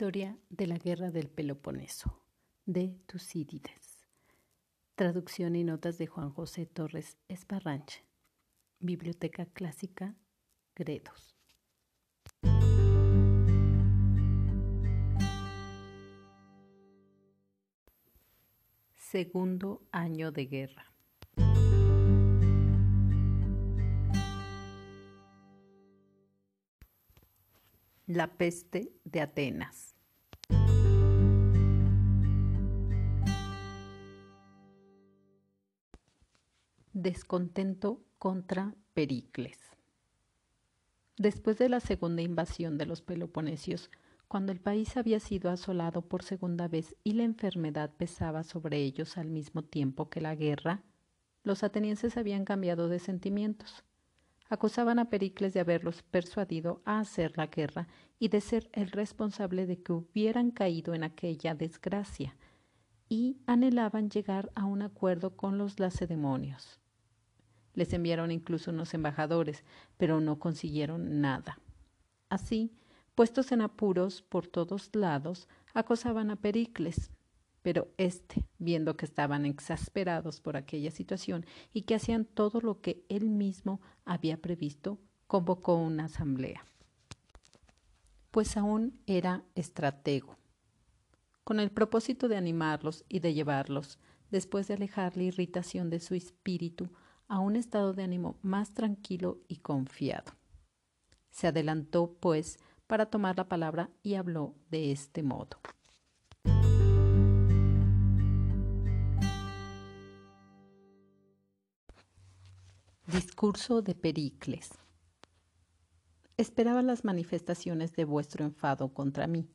Historia de la Guerra del Peloponeso, de Tucídides. Traducción y notas de Juan José Torres Esparranche. Biblioteca Clásica, Gredos. Segundo año de guerra. La peste de Atenas. Descontento contra Pericles. Después de la segunda invasión de los Peloponesios, cuando el país había sido asolado por segunda vez y la enfermedad pesaba sobre ellos al mismo tiempo que la guerra, los atenienses habían cambiado de sentimientos acusaban a Pericles de haberlos persuadido a hacer la guerra y de ser el responsable de que hubieran caído en aquella desgracia, y anhelaban llegar a un acuerdo con los lacedemonios. Les enviaron incluso unos embajadores, pero no consiguieron nada. Así, puestos en apuros por todos lados, acosaban a Pericles, pero éste, viendo que estaban exasperados por aquella situación y que hacían todo lo que él mismo había previsto, convocó una asamblea. Pues aún era estratego, con el propósito de animarlos y de llevarlos, después de alejar la irritación de su espíritu, a un estado de ánimo más tranquilo y confiado. Se adelantó, pues, para tomar la palabra y habló de este modo. Discurso de Pericles. Esperaba las manifestaciones de vuestro enfado contra mí,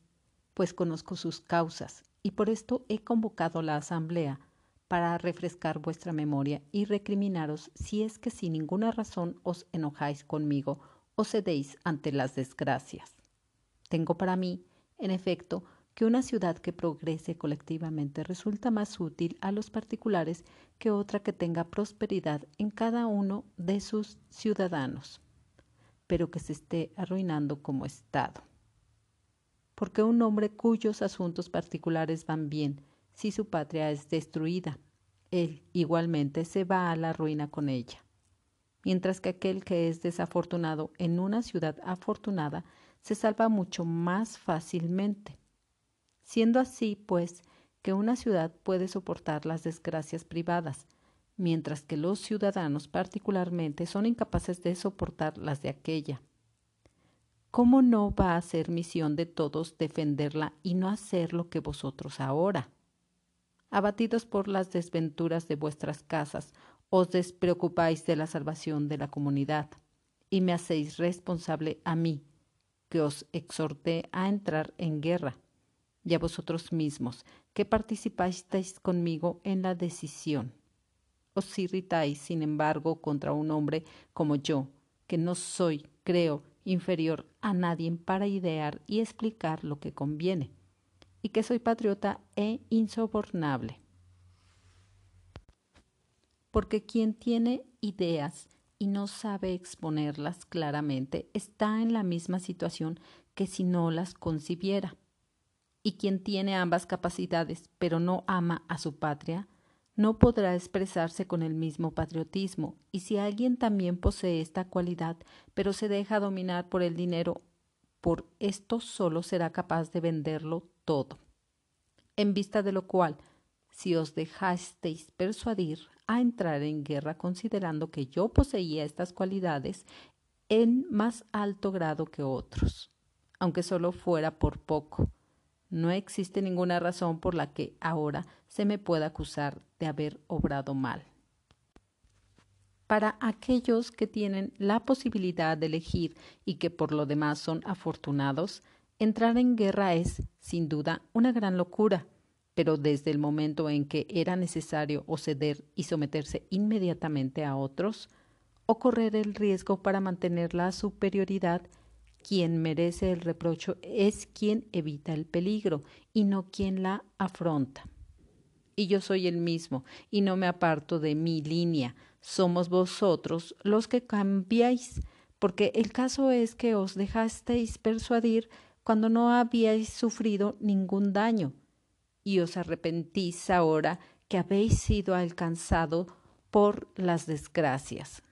pues conozco sus causas, y por esto he convocado la asamblea para refrescar vuestra memoria y recriminaros si es que sin ninguna razón os enojáis conmigo o cedéis ante las desgracias. Tengo para mí, en efecto, que una ciudad que progrese colectivamente resulta más útil a los particulares que otra que tenga prosperidad en cada uno de sus ciudadanos, pero que se esté arruinando como Estado. Porque un hombre cuyos asuntos particulares van bien, si su patria es destruida, él igualmente se va a la ruina con ella, mientras que aquel que es desafortunado en una ciudad afortunada se salva mucho más fácilmente siendo así, pues, que una ciudad puede soportar las desgracias privadas, mientras que los ciudadanos particularmente son incapaces de soportar las de aquella. ¿Cómo no va a ser misión de todos defenderla y no hacer lo que vosotros ahora? Abatidos por las desventuras de vuestras casas, os despreocupáis de la salvación de la comunidad, y me hacéis responsable a mí, que os exhorté a entrar en guerra y a vosotros mismos, que participasteis conmigo en la decisión. Os irritáis, sin embargo, contra un hombre como yo, que no soy, creo, inferior a nadie para idear y explicar lo que conviene, y que soy patriota e insobornable. Porque quien tiene ideas y no sabe exponerlas claramente está en la misma situación que si no las concibiera y quien tiene ambas capacidades pero no ama a su patria, no podrá expresarse con el mismo patriotismo, y si alguien también posee esta cualidad, pero se deja dominar por el dinero, por esto solo será capaz de venderlo todo. En vista de lo cual, si os dejasteis persuadir a entrar en guerra considerando que yo poseía estas cualidades en más alto grado que otros, aunque solo fuera por poco, no existe ninguna razón por la que ahora se me pueda acusar de haber obrado mal. Para aquellos que tienen la posibilidad de elegir y que por lo demás son afortunados, entrar en guerra es, sin duda, una gran locura, pero desde el momento en que era necesario o ceder y someterse inmediatamente a otros, o correr el riesgo para mantener la superioridad, quien merece el reprocho es quien evita el peligro y no quien la afronta. Y yo soy el mismo, y no me aparto de mi línea. Somos vosotros los que cambiáis, porque el caso es que os dejasteis persuadir cuando no habíais sufrido ningún daño, y os arrepentís ahora que habéis sido alcanzado por las desgracias.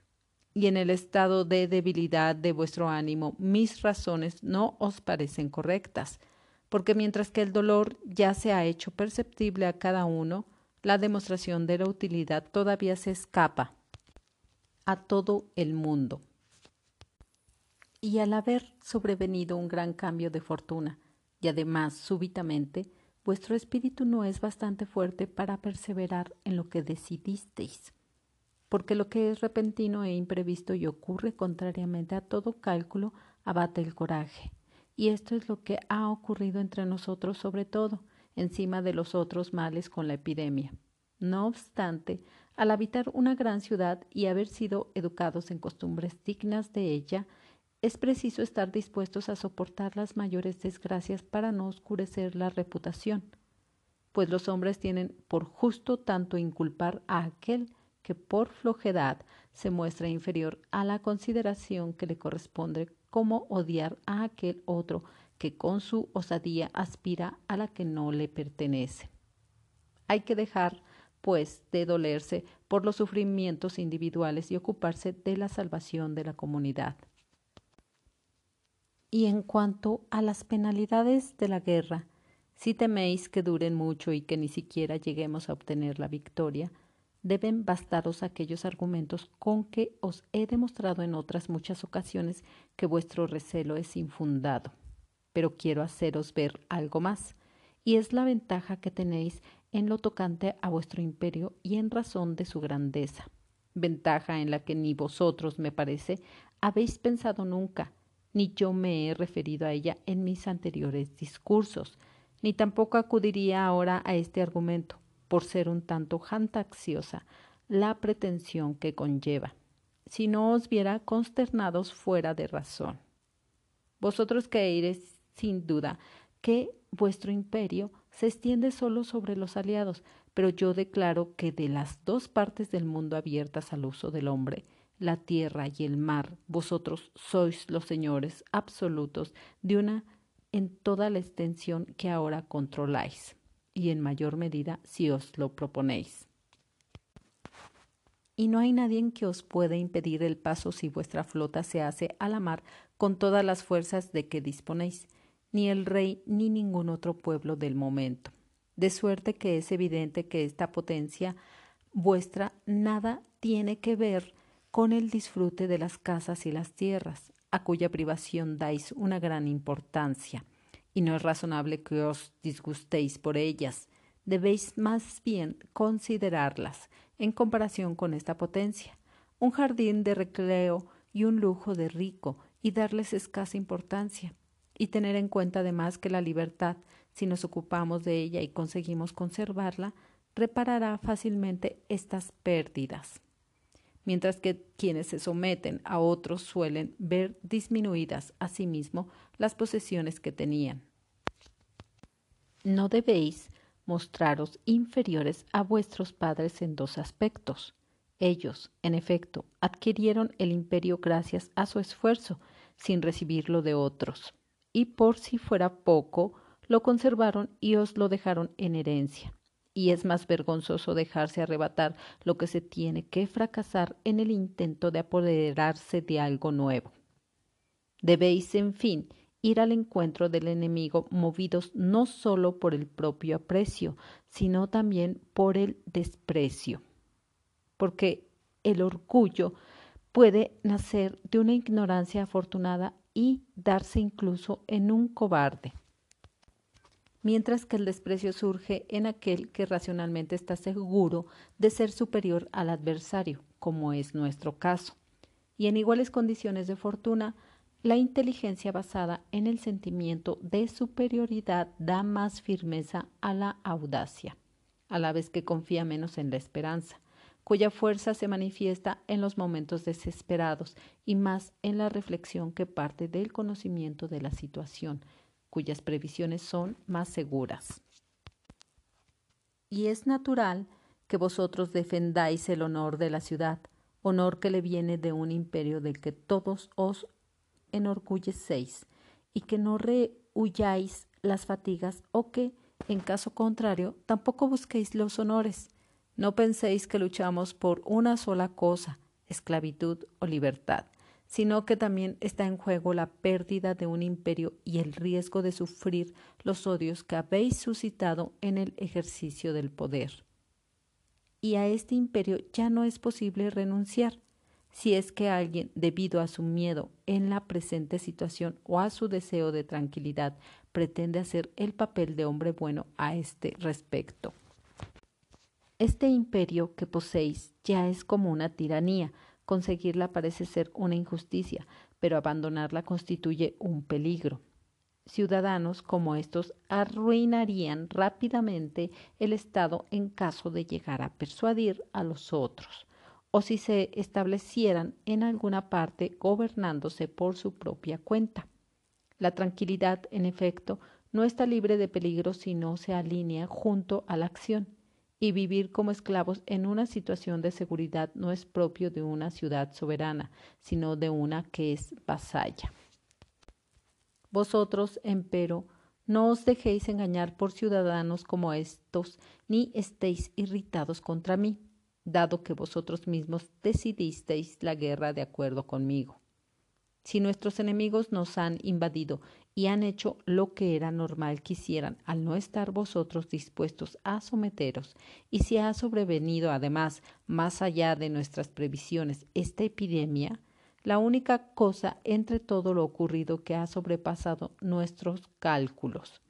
Y en el estado de debilidad de vuestro ánimo, mis razones no os parecen correctas, porque mientras que el dolor ya se ha hecho perceptible a cada uno, la demostración de la utilidad todavía se escapa a todo el mundo. Y al haber sobrevenido un gran cambio de fortuna, y además súbitamente, vuestro espíritu no es bastante fuerte para perseverar en lo que decidisteis, porque lo que es repentino e imprevisto y ocurre contrariamente a todo cálculo abate el coraje. Y esto es lo que ha ocurrido entre nosotros sobre todo, encima de los otros males con la epidemia. No obstante, al habitar una gran ciudad y haber sido educados en costumbres dignas de ella, es preciso estar dispuestos a soportar las mayores desgracias para no oscurecer la reputación, pues los hombres tienen por justo tanto inculpar a aquel que por flojedad se muestra inferior a la consideración que le corresponde como odiar a aquel otro que con su osadía aspira a la que no le pertenece. Hay que dejar, pues, de dolerse por los sufrimientos individuales y ocuparse de la salvación de la comunidad. Y en cuanto a las penalidades de la guerra, si teméis que duren mucho y que ni siquiera lleguemos a obtener la victoria, deben bastaros aquellos argumentos con que os he demostrado en otras muchas ocasiones que vuestro recelo es infundado. Pero quiero haceros ver algo más, y es la ventaja que tenéis en lo tocante a vuestro imperio y en razón de su grandeza, ventaja en la que ni vosotros, me parece, habéis pensado nunca, ni yo me he referido a ella en mis anteriores discursos, ni tampoco acudiría ahora a este argumento, por ser un tanto jantaxiosa la pretensión que conlleva, si no os viera consternados fuera de razón. Vosotros creéis, sin duda, que vuestro imperio se extiende solo sobre los aliados, pero yo declaro que de las dos partes del mundo abiertas al uso del hombre, la tierra y el mar, vosotros sois los señores absolutos de una en toda la extensión que ahora controláis, y en mayor medida si os lo proponéis. Y no hay nadie que os pueda impedir el paso si vuestra flota se hace a la mar con todas las fuerzas de que disponéis, ni el rey ni ningún otro pueblo del momento. De suerte que es evidente que esta potencia vuestra nada tiene que ver con el disfrute de las casas y las tierras, a cuya privación dais una gran importancia, y no es razonable que os disgustéis por ellas. Debéis más bien considerarlas en comparación con esta potencia, un jardín de recreo y un lujo de rico, y darles escasa importancia, y tener en cuenta además que la libertad, si nos ocupamos de ella y conseguimos conservarla, reparará fácilmente estas pérdidas mientras que quienes se someten a otros suelen ver disminuidas a sí mismo las posesiones que tenían. No debéis mostraros inferiores a vuestros padres en dos aspectos. Ellos, en efecto, adquirieron el imperio gracias a su esfuerzo, sin recibirlo de otros, y por si fuera poco, lo conservaron y os lo dejaron en herencia y es más vergonzoso dejarse arrebatar lo que se tiene que fracasar en el intento de apoderarse de algo nuevo. Debéis, en fin, ir al encuentro del enemigo movidos no sólo por el propio aprecio, sino también por el desprecio. Porque el orgullo puede nacer de una ignorancia afortunada y darse incluso en un cobarde mientras que el desprecio surge en aquel que racionalmente está seguro de ser superior al adversario, como es nuestro caso. Y en iguales condiciones de fortuna, la inteligencia basada en el sentimiento de superioridad da más firmeza a la audacia, a la vez que confía menos en la esperanza, cuya fuerza se manifiesta en los momentos desesperados y más en la reflexión que parte del conocimiento de la situación, cuyas previsiones son más seguras. Y es natural que vosotros defendáis el honor de la ciudad, honor que le viene de un imperio del que todos os enorgullecéis, y que no huyáis las fatigas o que, en caso contrario, tampoco busquéis los honores. No penséis que luchamos por una sola cosa, esclavitud o libertad, sino que también está en juego la pérdida de un imperio y el riesgo de sufrir los odios que habéis suscitado en el ejercicio del poder. Y a este imperio ya no es posible renunciar si es que alguien, debido a su miedo en la presente situación o a su deseo de tranquilidad, pretende hacer el papel de hombre bueno a este respecto. Este imperio que poseéis ya es como una tiranía, Conseguirla parece ser una injusticia, pero abandonarla constituye un peligro. Ciudadanos como estos arruinarían rápidamente el Estado en caso de llegar a persuadir a los otros, o si se establecieran en alguna parte gobernándose por su propia cuenta. La tranquilidad, en efecto, no está libre de peligro si no se alinea junto a la acción y vivir como esclavos en una situación de seguridad no es propio de una ciudad soberana, sino de una que es vasalla. Vosotros, empero, no os dejéis engañar por ciudadanos como estos, ni estéis irritados contra mí, dado que vosotros mismos decidisteis la guerra de acuerdo conmigo. Si nuestros enemigos nos han invadido y han hecho lo que era normal que hicieran al no estar vosotros dispuestos a someteros, y si ha sobrevenido además, más allá de nuestras previsiones, esta epidemia, la única cosa entre todo lo ocurrido que ha sobrepasado nuestros cálculos.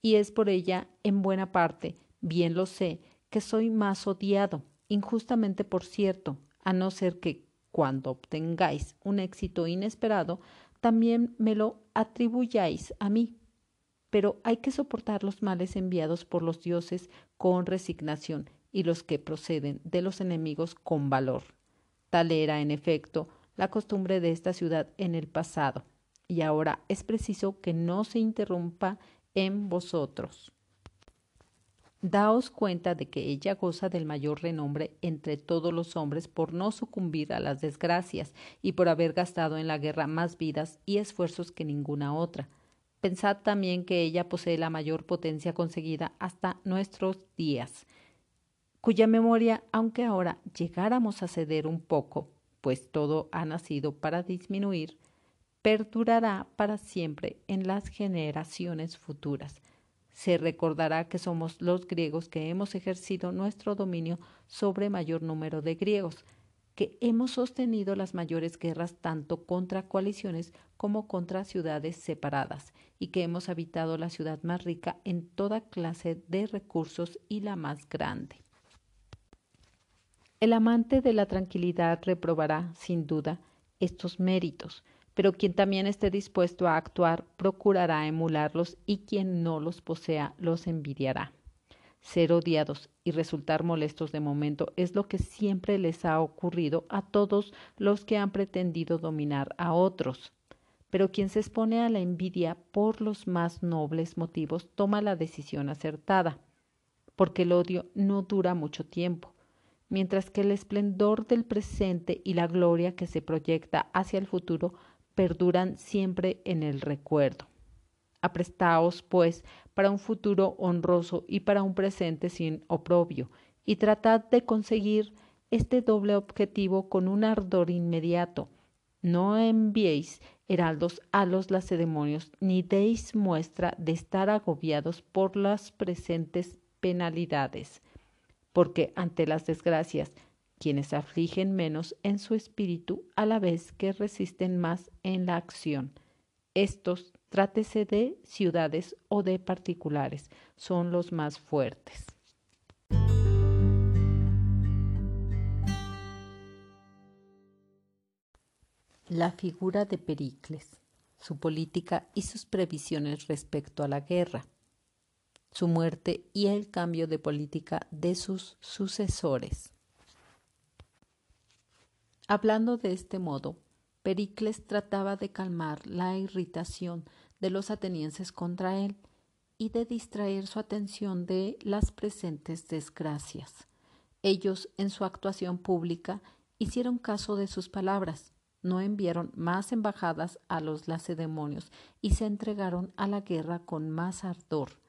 Y es por ella, en buena parte, bien lo sé, que soy más odiado, injustamente por cierto, a no ser que cuando obtengáis un éxito inesperado, también me lo atribuyáis a mí. Pero hay que soportar los males enviados por los dioses con resignación y los que proceden de los enemigos con valor. Tal era, en efecto, la costumbre de esta ciudad en el pasado, y ahora es preciso que no se interrumpa en vosotros. Daos cuenta de que ella goza del mayor renombre entre todos los hombres por no sucumbir a las desgracias y por haber gastado en la guerra más vidas y esfuerzos que ninguna otra. Pensad también que ella posee la mayor potencia conseguida hasta nuestros días, cuya memoria, aunque ahora llegáramos a ceder un poco, pues todo ha nacido para disminuir, perdurará para siempre en las generaciones futuras se recordará que somos los griegos que hemos ejercido nuestro dominio sobre mayor número de griegos, que hemos sostenido las mayores guerras tanto contra coaliciones como contra ciudades separadas, y que hemos habitado la ciudad más rica en toda clase de recursos y la más grande. El amante de la tranquilidad reprobará, sin duda, estos méritos, pero quien también esté dispuesto a actuar procurará emularlos y quien no los posea los envidiará. Ser odiados y resultar molestos de momento es lo que siempre les ha ocurrido a todos los que han pretendido dominar a otros. Pero quien se expone a la envidia por los más nobles motivos toma la decisión acertada, porque el odio no dura mucho tiempo, mientras que el esplendor del presente y la gloria que se proyecta hacia el futuro perduran siempre en el recuerdo. Aprestaos, pues, para un futuro honroso y para un presente sin oprobio, y tratad de conseguir este doble objetivo con un ardor inmediato. No enviéis heraldos a los lacedemonios, ni deis muestra de estar agobiados por las presentes penalidades, porque ante las desgracias quienes afligen menos en su espíritu a la vez que resisten más en la acción. Estos, trátese de ciudades o de particulares, son los más fuertes. La figura de Pericles, su política y sus previsiones respecto a la guerra, su muerte y el cambio de política de sus sucesores. Hablando de este modo, Pericles trataba de calmar la irritación de los atenienses contra él y de distraer su atención de las presentes desgracias. Ellos, en su actuación pública, hicieron caso de sus palabras, no enviaron más embajadas a los lacedemonios y se entregaron a la guerra con más ardor,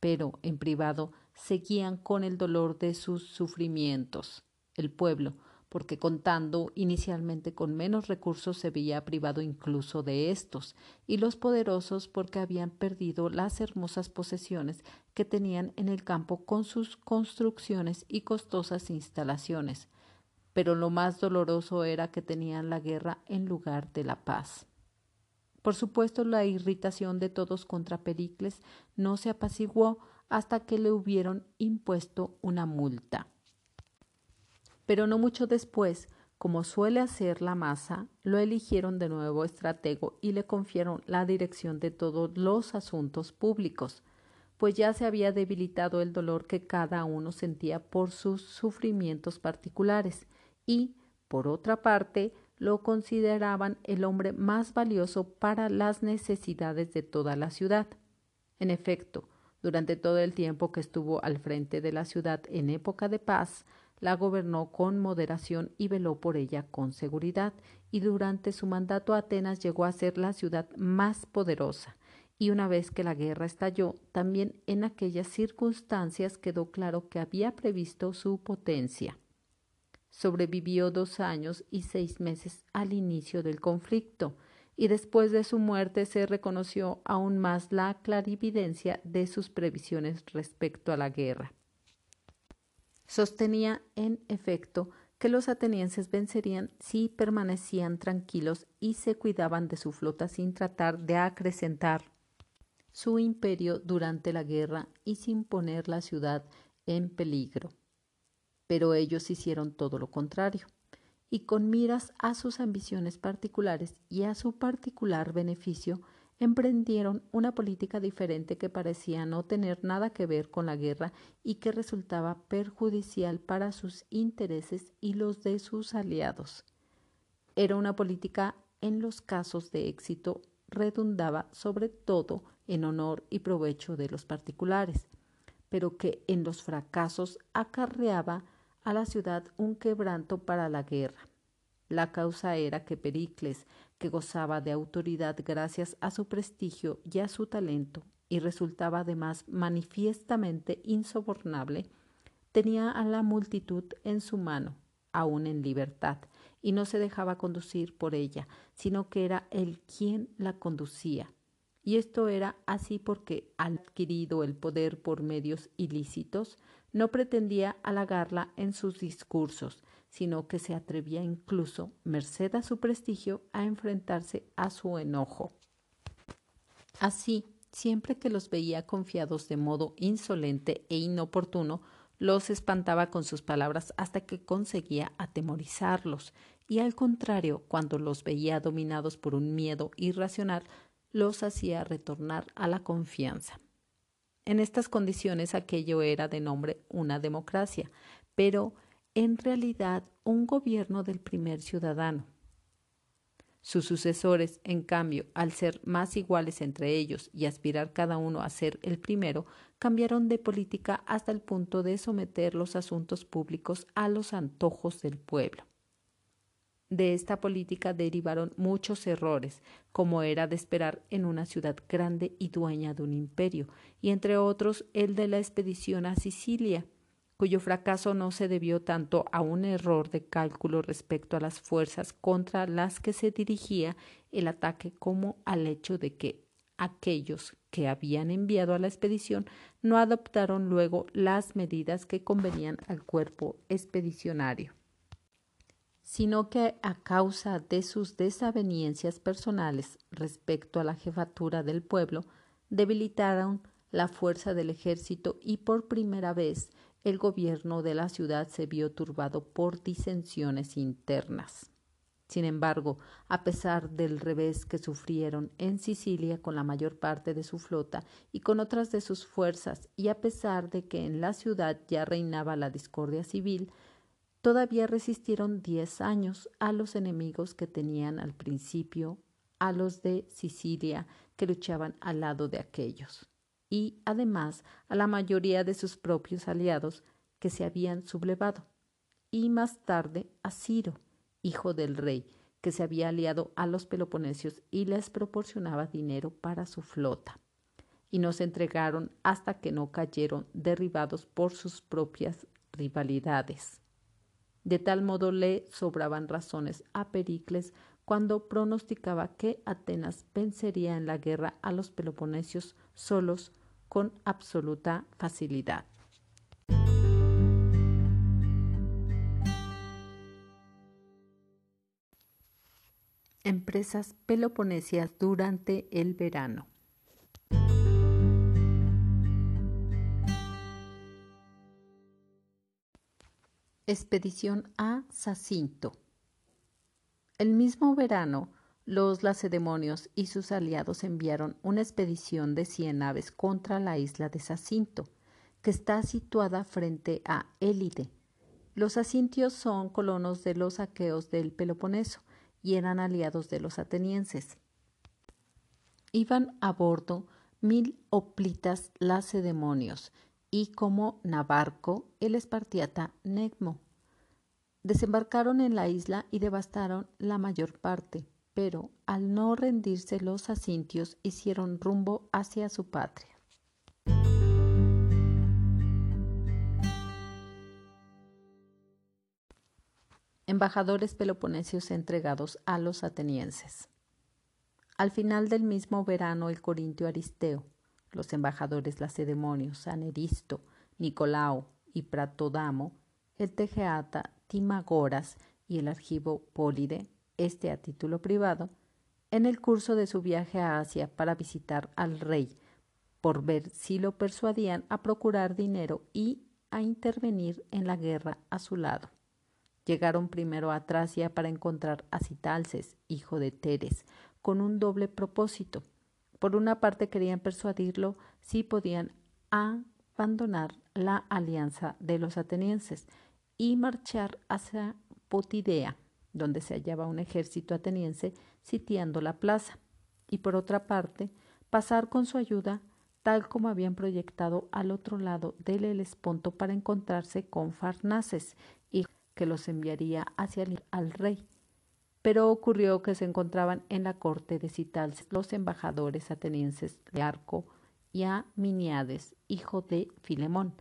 pero en privado seguían con el dolor de sus sufrimientos. El pueblo, porque contando inicialmente con menos recursos se veía privado incluso de estos, y los poderosos porque habían perdido las hermosas posesiones que tenían en el campo con sus construcciones y costosas instalaciones. Pero lo más doloroso era que tenían la guerra en lugar de la paz. Por supuesto, la irritación de todos contra Pericles no se apaciguó hasta que le hubieron impuesto una multa. Pero no mucho después, como suele hacer la masa, lo eligieron de nuevo estratego y le confiaron la dirección de todos los asuntos públicos, pues ya se había debilitado el dolor que cada uno sentía por sus sufrimientos particulares y, por otra parte, lo consideraban el hombre más valioso para las necesidades de toda la ciudad. En efecto, durante todo el tiempo que estuvo al frente de la ciudad en época de paz, la gobernó con moderación y veló por ella con seguridad, y durante su mandato Atenas llegó a ser la ciudad más poderosa. Y una vez que la guerra estalló, también en aquellas circunstancias quedó claro que había previsto su potencia. Sobrevivió dos años y seis meses al inicio del conflicto, y después de su muerte se reconoció aún más la clarividencia de sus previsiones respecto a la guerra. Sostenía, en efecto, que los atenienses vencerían si permanecían tranquilos y se cuidaban de su flota sin tratar de acrecentar su imperio durante la guerra y sin poner la ciudad en peligro. Pero ellos hicieron todo lo contrario, y con miras a sus ambiciones particulares y a su particular beneficio, emprendieron una política diferente que parecía no tener nada que ver con la guerra y que resultaba perjudicial para sus intereses y los de sus aliados. Era una política en los casos de éxito redundaba sobre todo en honor y provecho de los particulares, pero que en los fracasos acarreaba a la ciudad un quebranto para la guerra. La causa era que Pericles, que gozaba de autoridad gracias a su prestigio y a su talento, y resultaba además manifiestamente insobornable, tenía a la multitud en su mano, aun en libertad, y no se dejaba conducir por ella, sino que era él quien la conducía. Y esto era así porque, adquirido el poder por medios ilícitos, no pretendía halagarla en sus discursos, sino que se atrevía incluso, merced a su prestigio, a enfrentarse a su enojo. Así, siempre que los veía confiados de modo insolente e inoportuno, los espantaba con sus palabras hasta que conseguía atemorizarlos, y al contrario, cuando los veía dominados por un miedo irracional, los hacía retornar a la confianza. En estas condiciones aquello era de nombre una democracia, pero en realidad un gobierno del primer ciudadano. Sus sucesores, en cambio, al ser más iguales entre ellos y aspirar cada uno a ser el primero, cambiaron de política hasta el punto de someter los asuntos públicos a los antojos del pueblo. De esta política derivaron muchos errores, como era de esperar en una ciudad grande y dueña de un imperio, y entre otros el de la expedición a Sicilia, cuyo fracaso no se debió tanto a un error de cálculo respecto a las fuerzas contra las que se dirigía el ataque como al hecho de que aquellos que habían enviado a la expedición no adoptaron luego las medidas que convenían al cuerpo expedicionario, sino que a causa de sus desaveniencias personales respecto a la jefatura del pueblo, debilitaron la fuerza del ejército y por primera vez el gobierno de la ciudad se vio turbado por disensiones internas. Sin embargo, a pesar del revés que sufrieron en Sicilia con la mayor parte de su flota y con otras de sus fuerzas, y a pesar de que en la ciudad ya reinaba la discordia civil, todavía resistieron diez años a los enemigos que tenían al principio, a los de Sicilia que luchaban al lado de aquellos y además a la mayoría de sus propios aliados que se habían sublevado, y más tarde a Ciro, hijo del rey, que se había aliado a los peloponesios y les proporcionaba dinero para su flota. Y no se entregaron hasta que no cayeron derribados por sus propias rivalidades. De tal modo le sobraban razones a Pericles cuando pronosticaba que Atenas vencería en la guerra a los peloponesios solos con absoluta facilidad. Empresas peloponesias durante el verano. Expedición a Sacinto. El mismo verano, los lacedemonios y sus aliados enviaron una expedición de cien naves contra la isla de Sacinto, que está situada frente a Élide. Los asintios son colonos de los aqueos del Peloponeso y eran aliados de los atenienses. Iban a bordo mil oplitas lacedemonios y como Nabarco el espartiata Negmo. Desembarcaron en la isla y devastaron la mayor parte, pero al no rendirse los asintios hicieron rumbo hacia su patria. Embajadores peloponesios entregados a los atenienses. Al final del mismo verano el corintio Aristeo, los embajadores lacedemonios Aneristo, Nicolao y Pratodamo, el tejeata Timagoras y el archivo Polide, este a título privado, en el curso de su viaje a Asia para visitar al rey, por ver si lo persuadían a procurar dinero y a intervenir en la guerra a su lado. Llegaron primero a Tracia para encontrar a Citalces, hijo de Teres, con un doble propósito. Por una parte querían persuadirlo si podían abandonar la alianza de los atenienses y marchar hacia Potidea, donde se hallaba un ejército ateniense sitiando la plaza, y por otra parte, pasar con su ayuda, tal como habían proyectado al otro lado del Helesponto para encontrarse con Farnaces, y que los enviaría hacia el, al rey. Pero ocurrió que se encontraban en la corte de Citalces los embajadores atenienses de Arco y a Miniades, hijo de Filemón,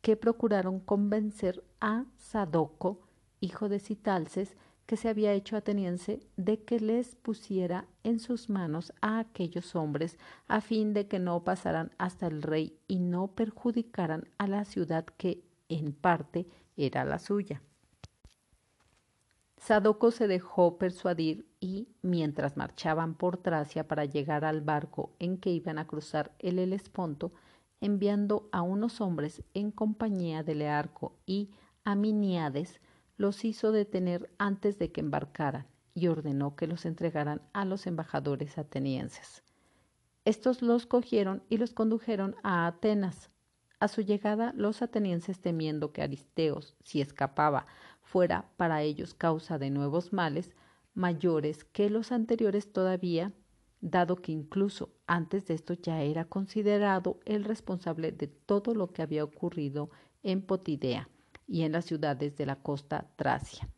que procuraron convencer a Sadoco, hijo de Citalces, que se había hecho ateniense, de que les pusiera en sus manos a aquellos hombres, a fin de que no pasaran hasta el rey y no perjudicaran a la ciudad que, en parte, era la suya. Sadoco se dejó persuadir y, mientras marchaban por Tracia para llegar al barco en que iban a cruzar el Helesponto, enviando a unos hombres en compañía de Learco y Aminiades, los hizo detener antes de que embarcaran y ordenó que los entregaran a los embajadores atenienses. Estos los cogieron y los condujeron a Atenas. A su llegada, los atenienses, temiendo que Aristeos, si escapaba, fuera para ellos causa de nuevos males, mayores que los anteriores todavía, dado que incluso antes de esto ya era considerado el responsable de todo lo que había ocurrido en Potidea y en las ciudades de la costa Tracia.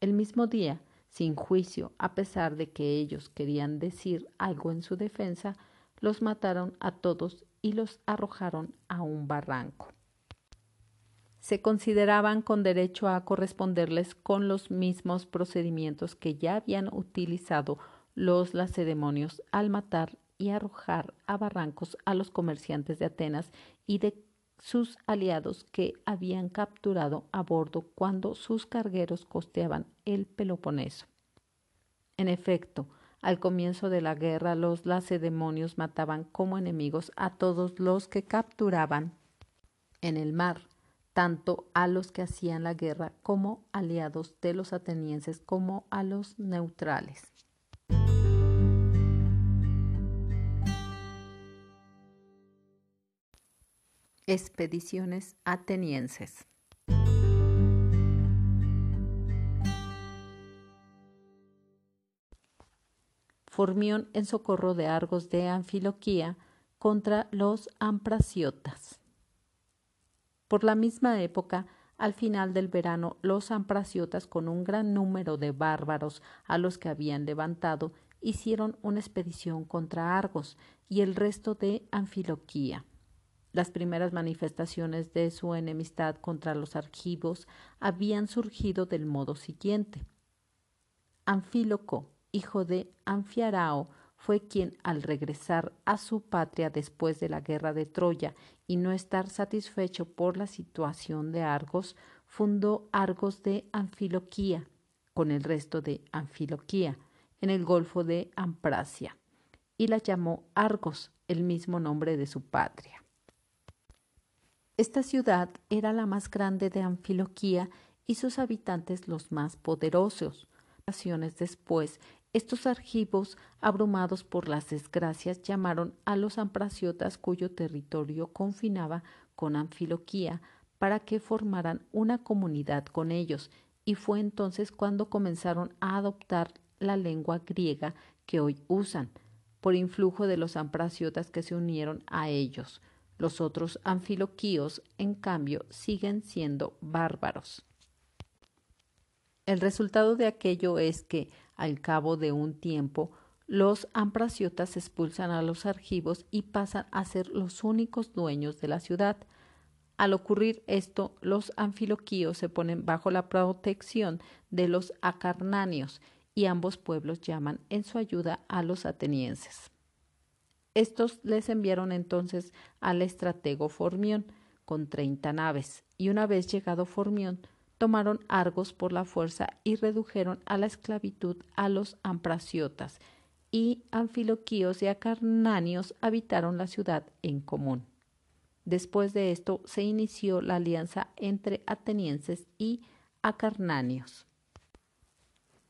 El mismo día, sin juicio, a pesar de que ellos querían decir algo en su defensa, los mataron a todos y los arrojaron a un barranco. Se consideraban con derecho a corresponderles con los mismos procedimientos que ya habían utilizado los lacedemonios al matar y arrojar a barrancos a los comerciantes de Atenas y de sus aliados que habían capturado a bordo cuando sus cargueros costeaban el Peloponeso. En efecto, al comienzo de la guerra los lacedemonios mataban como enemigos a todos los que capturaban en el mar, tanto a los que hacían la guerra como aliados de los atenienses como a los neutrales. Expediciones atenienses. Formión en socorro de Argos de Anfiloquía contra los ampraciotas. Por la misma época, al final del verano los ampraciotas con un gran número de bárbaros a los que habían levantado hicieron una expedición contra Argos y el resto de Anfiloquía. Las primeras manifestaciones de su enemistad contra los argivos habían surgido del modo siguiente. Anfíloco, hijo de Anfiarao, fue quien, al regresar a su patria después de la guerra de Troya y no estar satisfecho por la situación de Argos, fundó Argos de Anfiloquía, con el resto de Anfiloquía, en el Golfo de Amprasia, y la llamó Argos, el mismo nombre de su patria. Esta ciudad era la más grande de Anfiloquía y sus habitantes los más poderosos. Después, estos argivos, abrumados por las desgracias, llamaron a los ampraciotas cuyo territorio confinaba con Anfiloquía para que formaran una comunidad con ellos, y fue entonces cuando comenzaron a adoptar la lengua griega que hoy usan, por influjo de los ampraciotas que se unieron a ellos. Los otros anfiloquíos, en cambio, siguen siendo bárbaros. El resultado de aquello es que, al cabo de un tiempo, los ampraciotas expulsan a los argivos y pasan a ser los únicos dueños de la ciudad. Al ocurrir esto, los anfiloquíos se ponen bajo la protección de los acarnanios y ambos pueblos llaman en su ayuda a los atenienses. Estos les enviaron entonces al estratego Formión con treinta naves, y una vez llegado Formión, tomaron Argos por la fuerza y redujeron a la esclavitud a los ampraciotas, y anfiloquíos y acarnanios habitaron la ciudad en común. Después de esto se inició la alianza entre atenienses y acarnanios.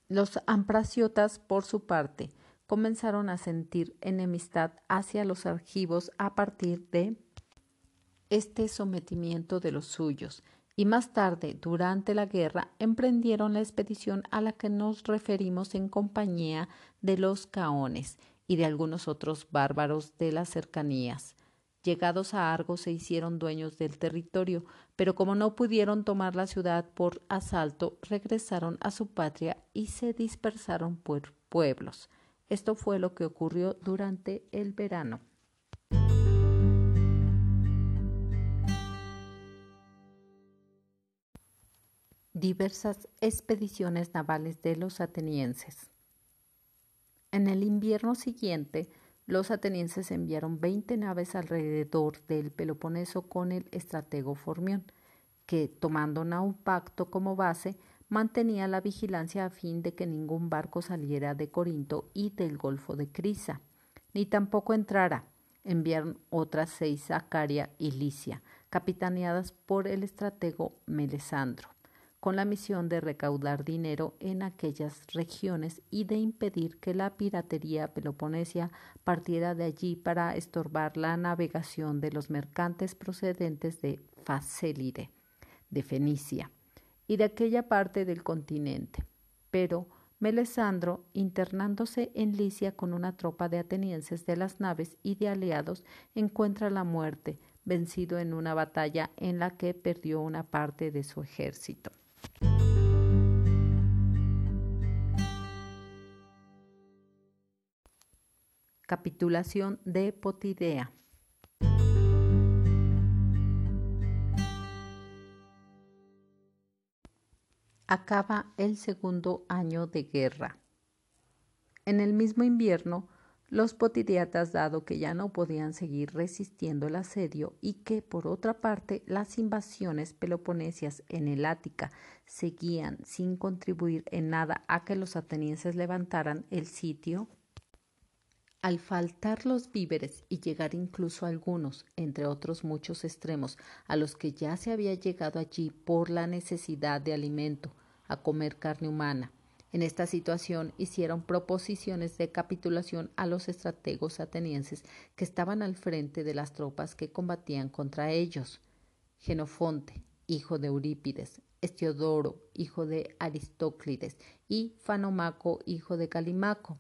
Los ampraciotas, por su parte, comenzaron a sentir enemistad hacia los argivos a partir de este sometimiento de los suyos, y más tarde, durante la guerra, emprendieron la expedición a la que nos referimos en compañía de los caones y de algunos otros bárbaros de las cercanías. Llegados a Argos se hicieron dueños del territorio, pero como no pudieron tomar la ciudad por asalto, regresaron a su patria y se dispersaron por pueblos. Esto fue lo que ocurrió durante el verano. Diversas expediciones navales de los atenienses. En el invierno siguiente, los atenienses enviaron veinte naves alrededor del Peloponeso con el estratego Formión, que, tomando Naupacto como base, mantenía la vigilancia a fin de que ningún barco saliera de Corinto y del Golfo de Crisa, ni tampoco entrara. Enviaron otras seis a Caria y Licia, capitaneadas por el estratego Melesandro, con la misión de recaudar dinero en aquellas regiones y de impedir que la piratería peloponesia partiera de allí para estorbar la navegación de los mercantes procedentes de Facélide, de Fenicia y de aquella parte del continente. Pero Melesandro, internándose en Licia con una tropa de atenienses de las naves y de aliados, encuentra la muerte, vencido en una batalla en la que perdió una parte de su ejército. Capitulación de Potidea acaba el segundo año de guerra. En el mismo invierno, los potidiatas, dado que ya no podían seguir resistiendo el asedio y que, por otra parte, las invasiones peloponesias en el Ática seguían sin contribuir en nada a que los atenienses levantaran el sitio, al faltar los víveres y llegar incluso algunos, entre otros muchos extremos, a los que ya se había llegado allí por la necesidad de alimento, a comer carne humana. En esta situación hicieron proposiciones de capitulación a los estrategos atenienses que estaban al frente de las tropas que combatían contra ellos. Genofonte, hijo de Eurípides, Estiodoro, hijo de Aristóclides, y Fanomaco, hijo de Calimaco.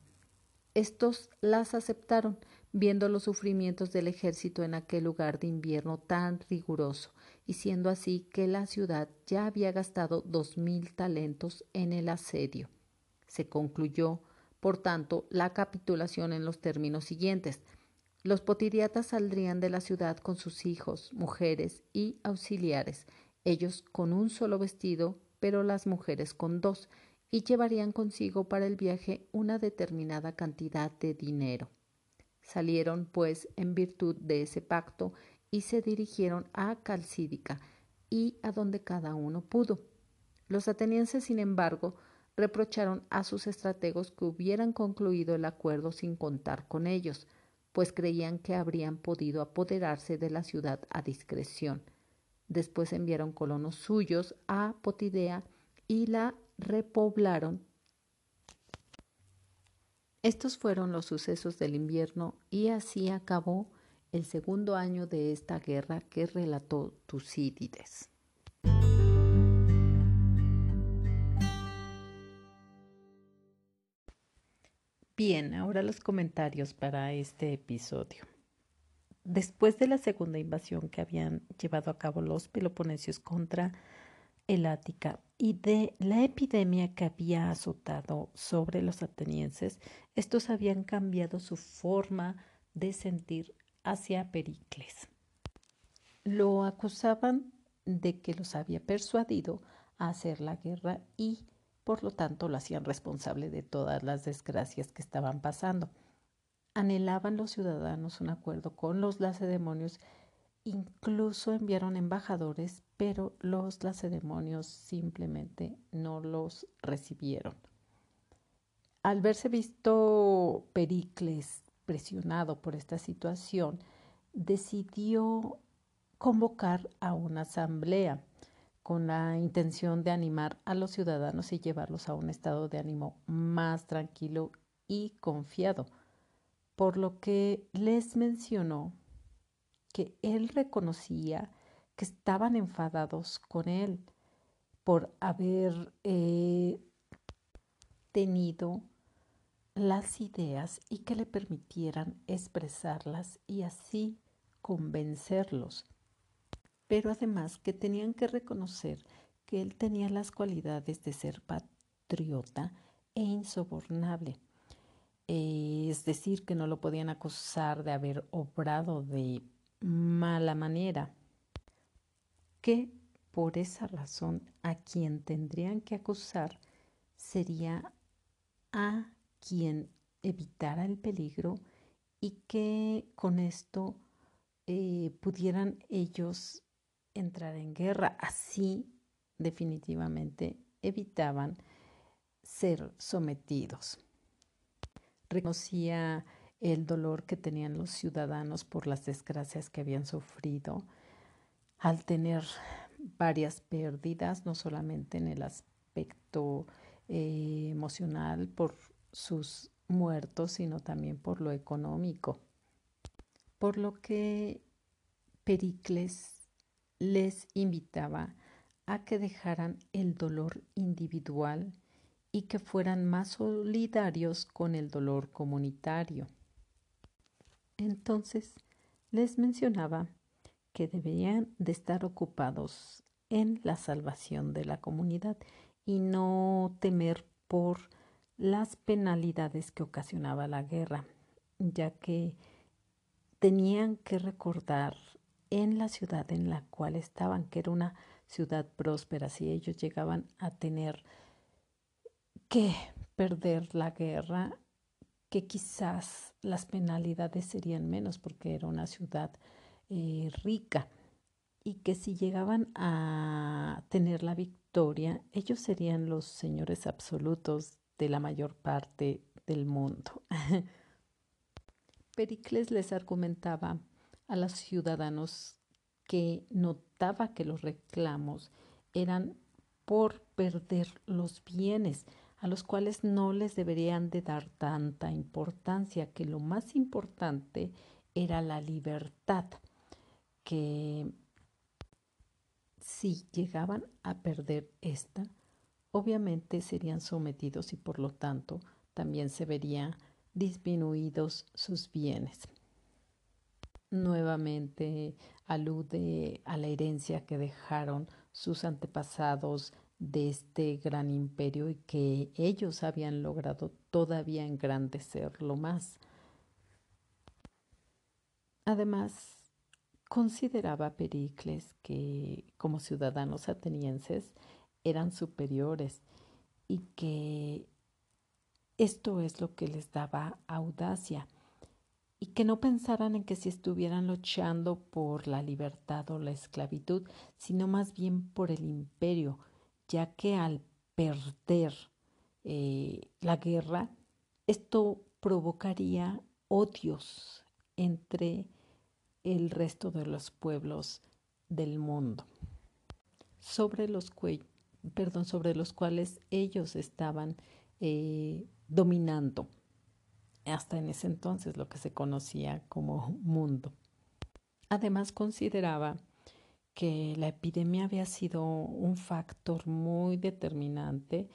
Estos las aceptaron, viendo los sufrimientos del ejército en aquel lugar de invierno tan riguroso, y siendo así que la ciudad ya había gastado dos mil talentos en el asedio. Se concluyó, por tanto, la capitulación en los términos siguientes. Los potiriatas saldrían de la ciudad con sus hijos, mujeres y auxiliares, ellos con un solo vestido, pero las mujeres con dos, y llevarían consigo para el viaje una determinada cantidad de dinero. Salieron, pues, en virtud de ese pacto, y se dirigieron a Calcídica y a donde cada uno pudo. Los atenienses, sin embargo, reprocharon a sus estrategos que hubieran concluido el acuerdo sin contar con ellos, pues creían que habrían podido apoderarse de la ciudad a discreción. Después enviaron colonos suyos a Potidea y la repoblaron. Estos fueron los sucesos del invierno y así acabó el segundo año de esta guerra que relató Tucídides. Bien, ahora los comentarios para este episodio. Después de la segunda invasión que habían llevado a cabo los peloponesios contra el Ática y de la epidemia que había azotado sobre los atenienses, estos habían cambiado su forma de sentir hacia Pericles. Lo acusaban de que los había persuadido a hacer la guerra y por lo tanto lo hacían responsable de todas las desgracias que estaban pasando. Anhelaban los ciudadanos un acuerdo con los lacedemonios, incluso enviaron embajadores, pero los lacedemonios simplemente no los recibieron. Al verse visto Pericles presionado por esta situación, decidió convocar a una asamblea con la intención de animar a los ciudadanos y llevarlos a un estado de ánimo más tranquilo y confiado, por lo que les mencionó que él reconocía que estaban enfadados con él por haber eh, tenido las ideas y que le permitieran expresarlas y así convencerlos pero además que tenían que reconocer que él tenía las cualidades de ser patriota e insobornable. Es decir, que no lo podían acusar de haber obrado de mala manera, que por esa razón a quien tendrían que acusar sería a quien evitara el peligro y que con esto eh, pudieran ellos entrar en guerra. Así definitivamente evitaban ser sometidos. Reconocía el dolor que tenían los ciudadanos por las desgracias que habían sufrido al tener varias pérdidas, no solamente en el aspecto eh, emocional por sus muertos, sino también por lo económico. Por lo que Pericles les invitaba a que dejaran el dolor individual y que fueran más solidarios con el dolor comunitario. Entonces les mencionaba que deberían de estar ocupados en la salvación de la comunidad y no temer por las penalidades que ocasionaba la guerra, ya que tenían que recordar en la ciudad en la cual estaban, que era una ciudad próspera, si ellos llegaban a tener que perder la guerra, que quizás las penalidades serían menos porque era una ciudad eh, rica y que si llegaban a tener la victoria, ellos serían los señores absolutos de la mayor parte del mundo. Pericles les argumentaba a los ciudadanos que notaba que los reclamos eran por perder los bienes, a los cuales no les deberían de dar tanta importancia, que lo más importante era la libertad, que si llegaban a perder esta, obviamente serían sometidos y por lo tanto también se verían disminuidos sus bienes. nuevamente alude a la herencia que dejaron sus antepasados de este gran imperio y que ellos habían logrado todavía engrandecerlo más. Además, consideraba Pericles que como ciudadanos atenienses eran superiores y que esto es lo que les daba audacia y que no pensaran en que si estuvieran luchando por la libertad o la esclavitud, sino más bien por el imperio, ya que al perder eh, la guerra, esto provocaría odios entre el resto de los pueblos del mundo, sobre los, perdón, sobre los cuales ellos estaban eh, dominando hasta en ese entonces lo que se conocía como mundo. Además consideraba que la epidemia había sido un factor muy determinante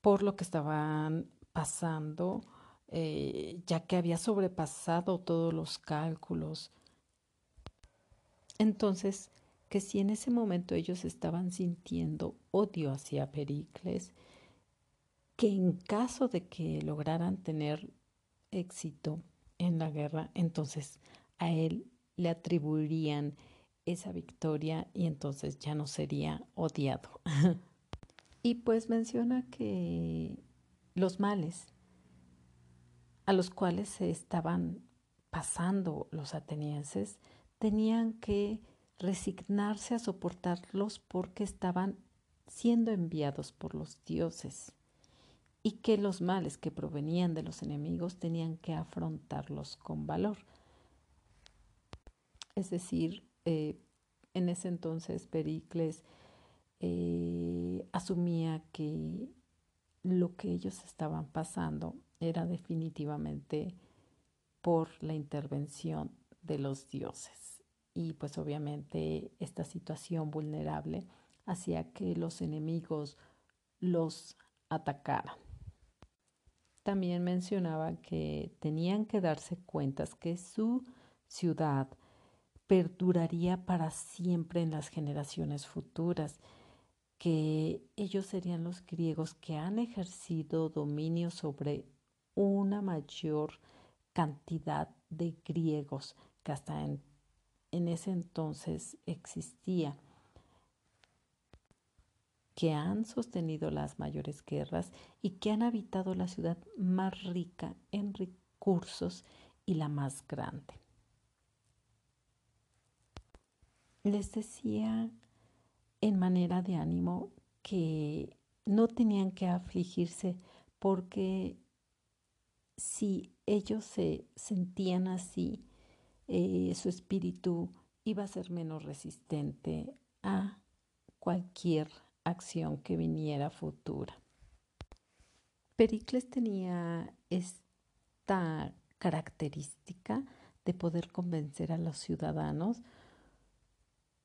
por lo que estaban pasando, eh, ya que había sobrepasado todos los cálculos. Entonces, que si en ese momento ellos estaban sintiendo odio hacia Pericles, que en caso de que lograran tener éxito en la guerra, entonces a él le atribuirían esa victoria y entonces ya no sería odiado. y pues menciona que los males a los cuales se estaban pasando los atenienses tenían que resignarse a soportarlos porque estaban siendo enviados por los dioses y que los males que provenían de los enemigos tenían que afrontarlos con valor. Es decir, eh, en ese entonces Pericles eh, asumía que lo que ellos estaban pasando era definitivamente por la intervención de los dioses. Y pues obviamente esta situación vulnerable hacía que los enemigos los atacaran. También mencionaba que tenían que darse cuentas que su ciudad perduraría para siempre en las generaciones futuras, que ellos serían los griegos que han ejercido dominio sobre una mayor cantidad de griegos que hasta en, ese entonces existía que han sostenido las mayores guerras y que han habitado la ciudad más rica en recursos y la más grande. Les decía en manera de ánimo que no tenían que afligirse porque si ellos se sentían así, eh, su espíritu iba a ser menos resistente a cualquier acción que viniera futura. Pericles tenía esta característica de poder convencer a los ciudadanos,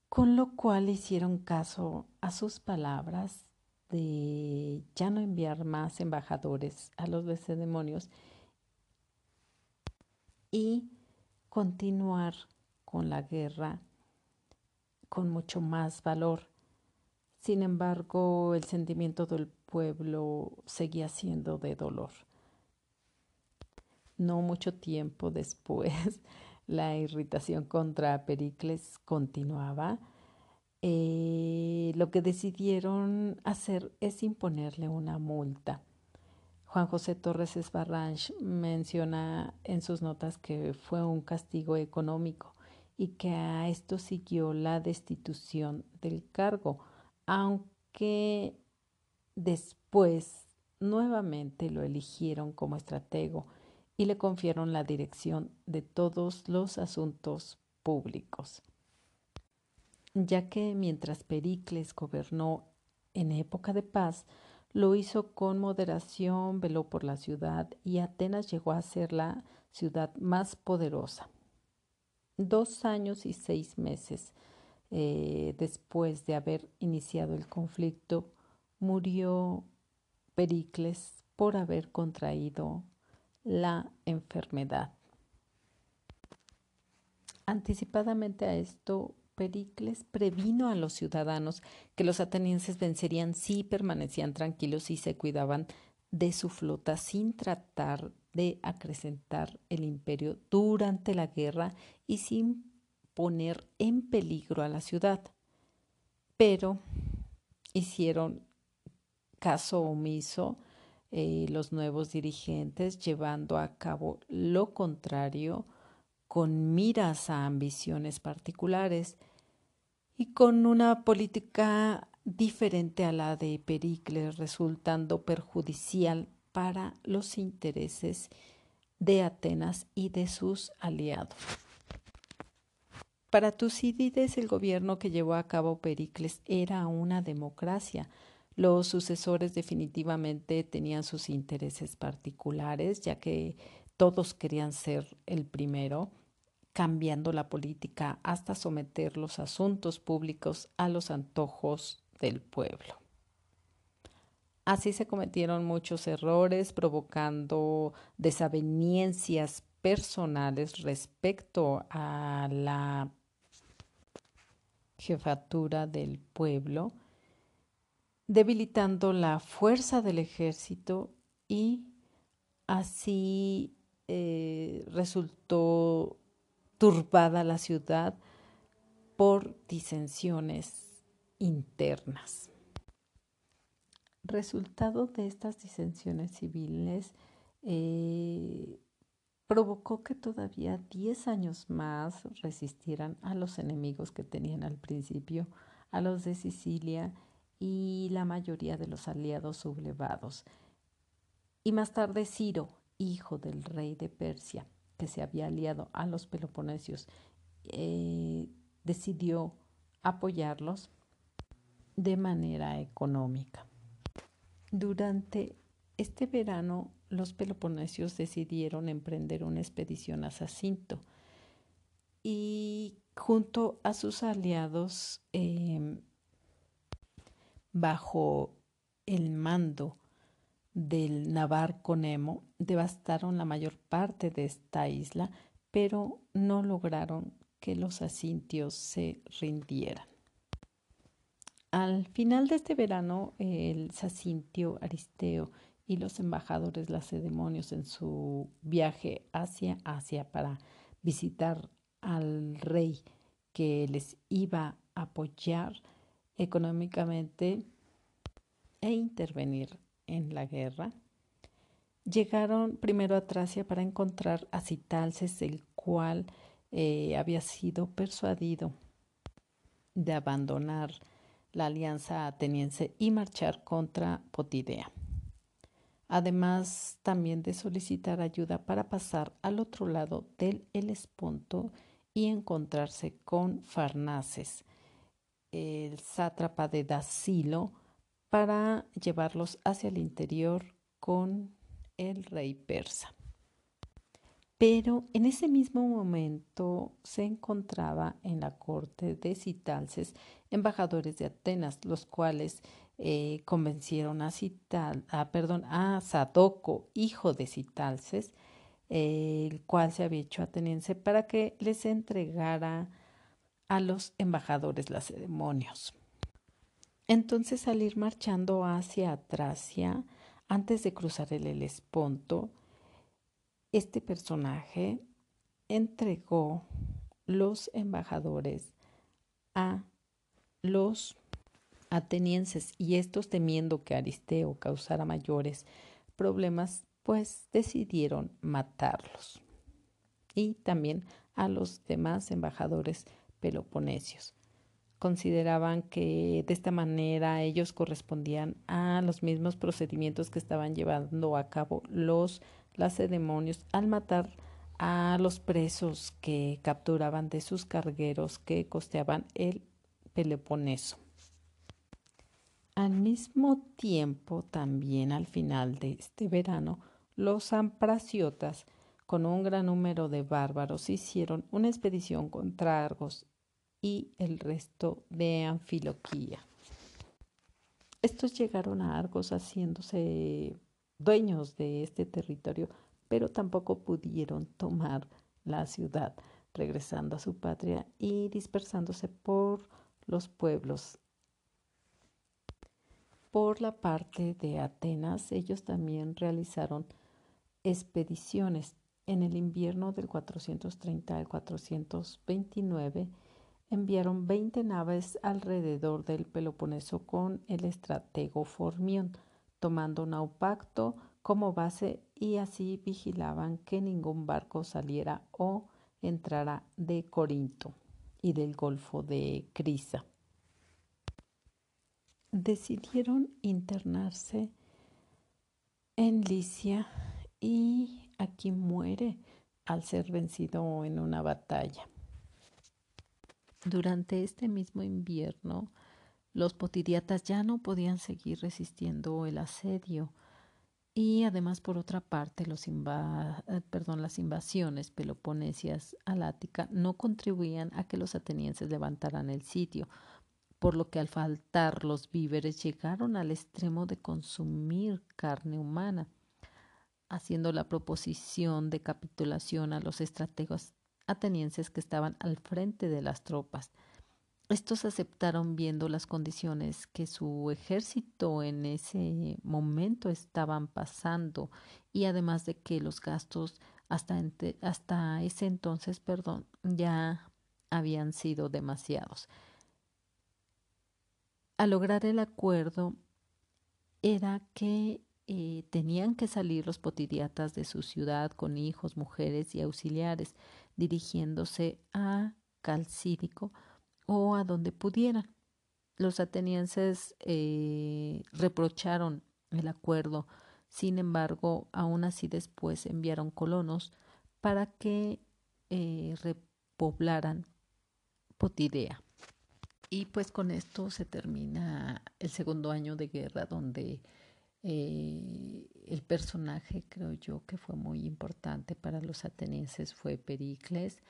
con lo cual hicieron caso a sus palabras de ya no enviar más embajadores a los demonios y continuar con la guerra con mucho más valor sin embargo, el sentimiento del pueblo seguía siendo de dolor. No mucho tiempo después, la irritación contra Pericles continuaba. Eh, lo que decidieron hacer es imponerle una multa. Juan José Torres Esbarranch menciona en sus notas que fue un castigo económico y que a esto siguió la destitución del cargo aunque después nuevamente lo eligieron como estratego y le confiaron la dirección de todos los asuntos públicos, ya que mientras Pericles gobernó en época de paz, lo hizo con moderación, veló por la ciudad y Atenas llegó a ser la ciudad más poderosa. Dos años y seis meses eh, después de haber iniciado el conflicto, murió Pericles por haber contraído la enfermedad. Anticipadamente a esto, Pericles previno a los ciudadanos que los atenienses vencerían si permanecían tranquilos y se cuidaban de su flota sin tratar de acrecentar el imperio durante la guerra y sin poner en peligro a la ciudad. Pero hicieron caso omiso eh, los nuevos dirigentes, llevando a cabo lo contrario con miras a ambiciones particulares y con una política diferente a la de Pericles, resultando perjudicial para los intereses de Atenas y de sus aliados. Para Tucídides, el gobierno que llevó a cabo Pericles era una democracia. Los sucesores definitivamente tenían sus intereses particulares, ya que todos querían ser el primero, cambiando la política hasta someter los asuntos públicos a los antojos del pueblo. Así se cometieron muchos errores, provocando desavenencias personales respecto a la jefatura del pueblo, debilitando la fuerza del ejército y así eh, resultó turbada la ciudad por disensiones internas. Resultado de estas disensiones civiles eh, provocó que todavía diez años más resistieran a los enemigos que tenían al principio, a los de Sicilia y la mayoría de los aliados sublevados. Y más tarde Ciro, hijo del rey de Persia, que se había aliado a los peloponesios, eh, decidió apoyarlos de manera económica. Durante este verano los peloponesios decidieron emprender una expedición a Sacinto y junto a sus aliados em, bajo el mando del Navarco Nemo devastaron la mayor parte de esta isla, pero no lograron que los asintios se rindieran. Al final de este verano, el sacintio Aristeo y los embajadores lacedemonios en su viaje hacia Asia para visitar al rey que les iba a apoyar económicamente e intervenir en la guerra, llegaron primero a Tracia para encontrar a Citalces, el cual eh, había sido persuadido de abandonar la alianza ateniense y marchar contra Potidea. Además, también de solicitar ayuda para pasar al otro lado del Helesponto y encontrarse con Farnaces, el sátrapa de Dacilo, para llevarlos hacia el interior con el rey persa. Pero en ese mismo momento se encontraba en la corte de Citalces embajadores de Atenas, los cuales eh, convencieron a, Cital, a, perdón, a Sadoco, hijo de Citalces, el cual se había hecho ateniense, para que les entregara a los embajadores lacedemonios. Entonces, al ir marchando hacia Tracia, antes de cruzar el Helesponto, este personaje entregó los embajadores a los atenienses y estos temiendo que Aristeo causara mayores problemas, pues decidieron matarlos y también a los demás embajadores peloponesios. Consideraban que de esta manera ellos correspondían a los mismos procedimientos que estaban llevando a cabo los lacedemonios al matar a los presos que capturaban de sus cargueros que costeaban el Peloponeso. Al mismo tiempo, también al final de este verano, los ampraciotas, con un gran número de bárbaros, hicieron una expedición contra Argos y el resto de Anfiloquía. Estos llegaron a Argos haciéndose dueños de este territorio, pero tampoco pudieron tomar la ciudad, regresando a su patria y dispersándose por los pueblos. Por la parte de Atenas, ellos también realizaron expediciones. En el invierno del 430 al 429 enviaron 20 naves alrededor del Peloponeso con el estratego Formión, tomando Naupacto como base y así vigilaban que ningún barco saliera o entrara de Corinto y del Golfo de Crisa. Decidieron internarse en Licia y aquí muere al ser vencido en una batalla. Durante este mismo invierno, los potidiatas ya no podían seguir resistiendo el asedio. Y además por otra parte eh, perdón, las invasiones peloponesias al Ática no contribuían a que los atenienses levantaran el sitio, por lo que al faltar los víveres llegaron al extremo de consumir carne humana, haciendo la proposición de capitulación a los estrategos atenienses que estaban al frente de las tropas. Estos aceptaron viendo las condiciones que su ejército en ese momento estaban pasando y además de que los gastos hasta, hasta ese entonces, perdón, ya habían sido demasiados. Al lograr el acuerdo era que eh, tenían que salir los potidiatas de su ciudad con hijos, mujeres y auxiliares, dirigiéndose a Calcídico, o a donde pudieran. Los atenienses eh, reprocharon el acuerdo, sin embargo, aún así después enviaron colonos para que eh, repoblaran Potidea. Y pues con esto se termina el segundo año de guerra donde eh, el personaje creo yo que fue muy importante para los atenienses fue Pericles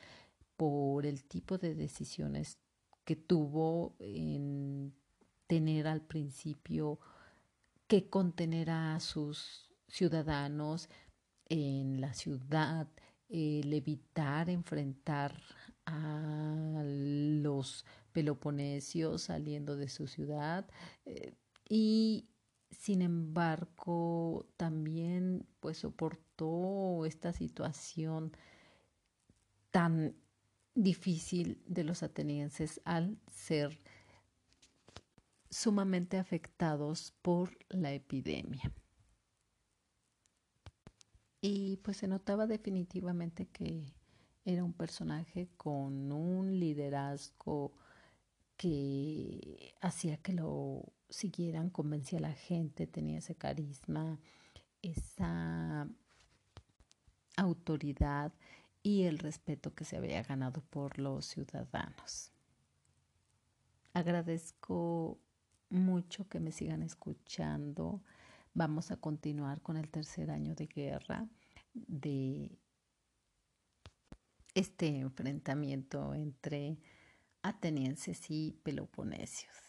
por el tipo de decisiones que tuvo en tener al principio que contener a sus ciudadanos en la ciudad, el evitar enfrentar a los peloponesios saliendo de su ciudad eh, y sin embargo también pues soportó esta situación tan difícil de los atenienses al ser sumamente afectados por la epidemia. Y pues se notaba definitivamente que era un personaje con un liderazgo que hacía que lo siguieran, convencía a la gente, tenía ese carisma, esa autoridad y el respeto que se había ganado por los ciudadanos. Agradezco mucho que me sigan escuchando. Vamos a continuar con el tercer año de guerra de este enfrentamiento entre atenienses y peloponesios.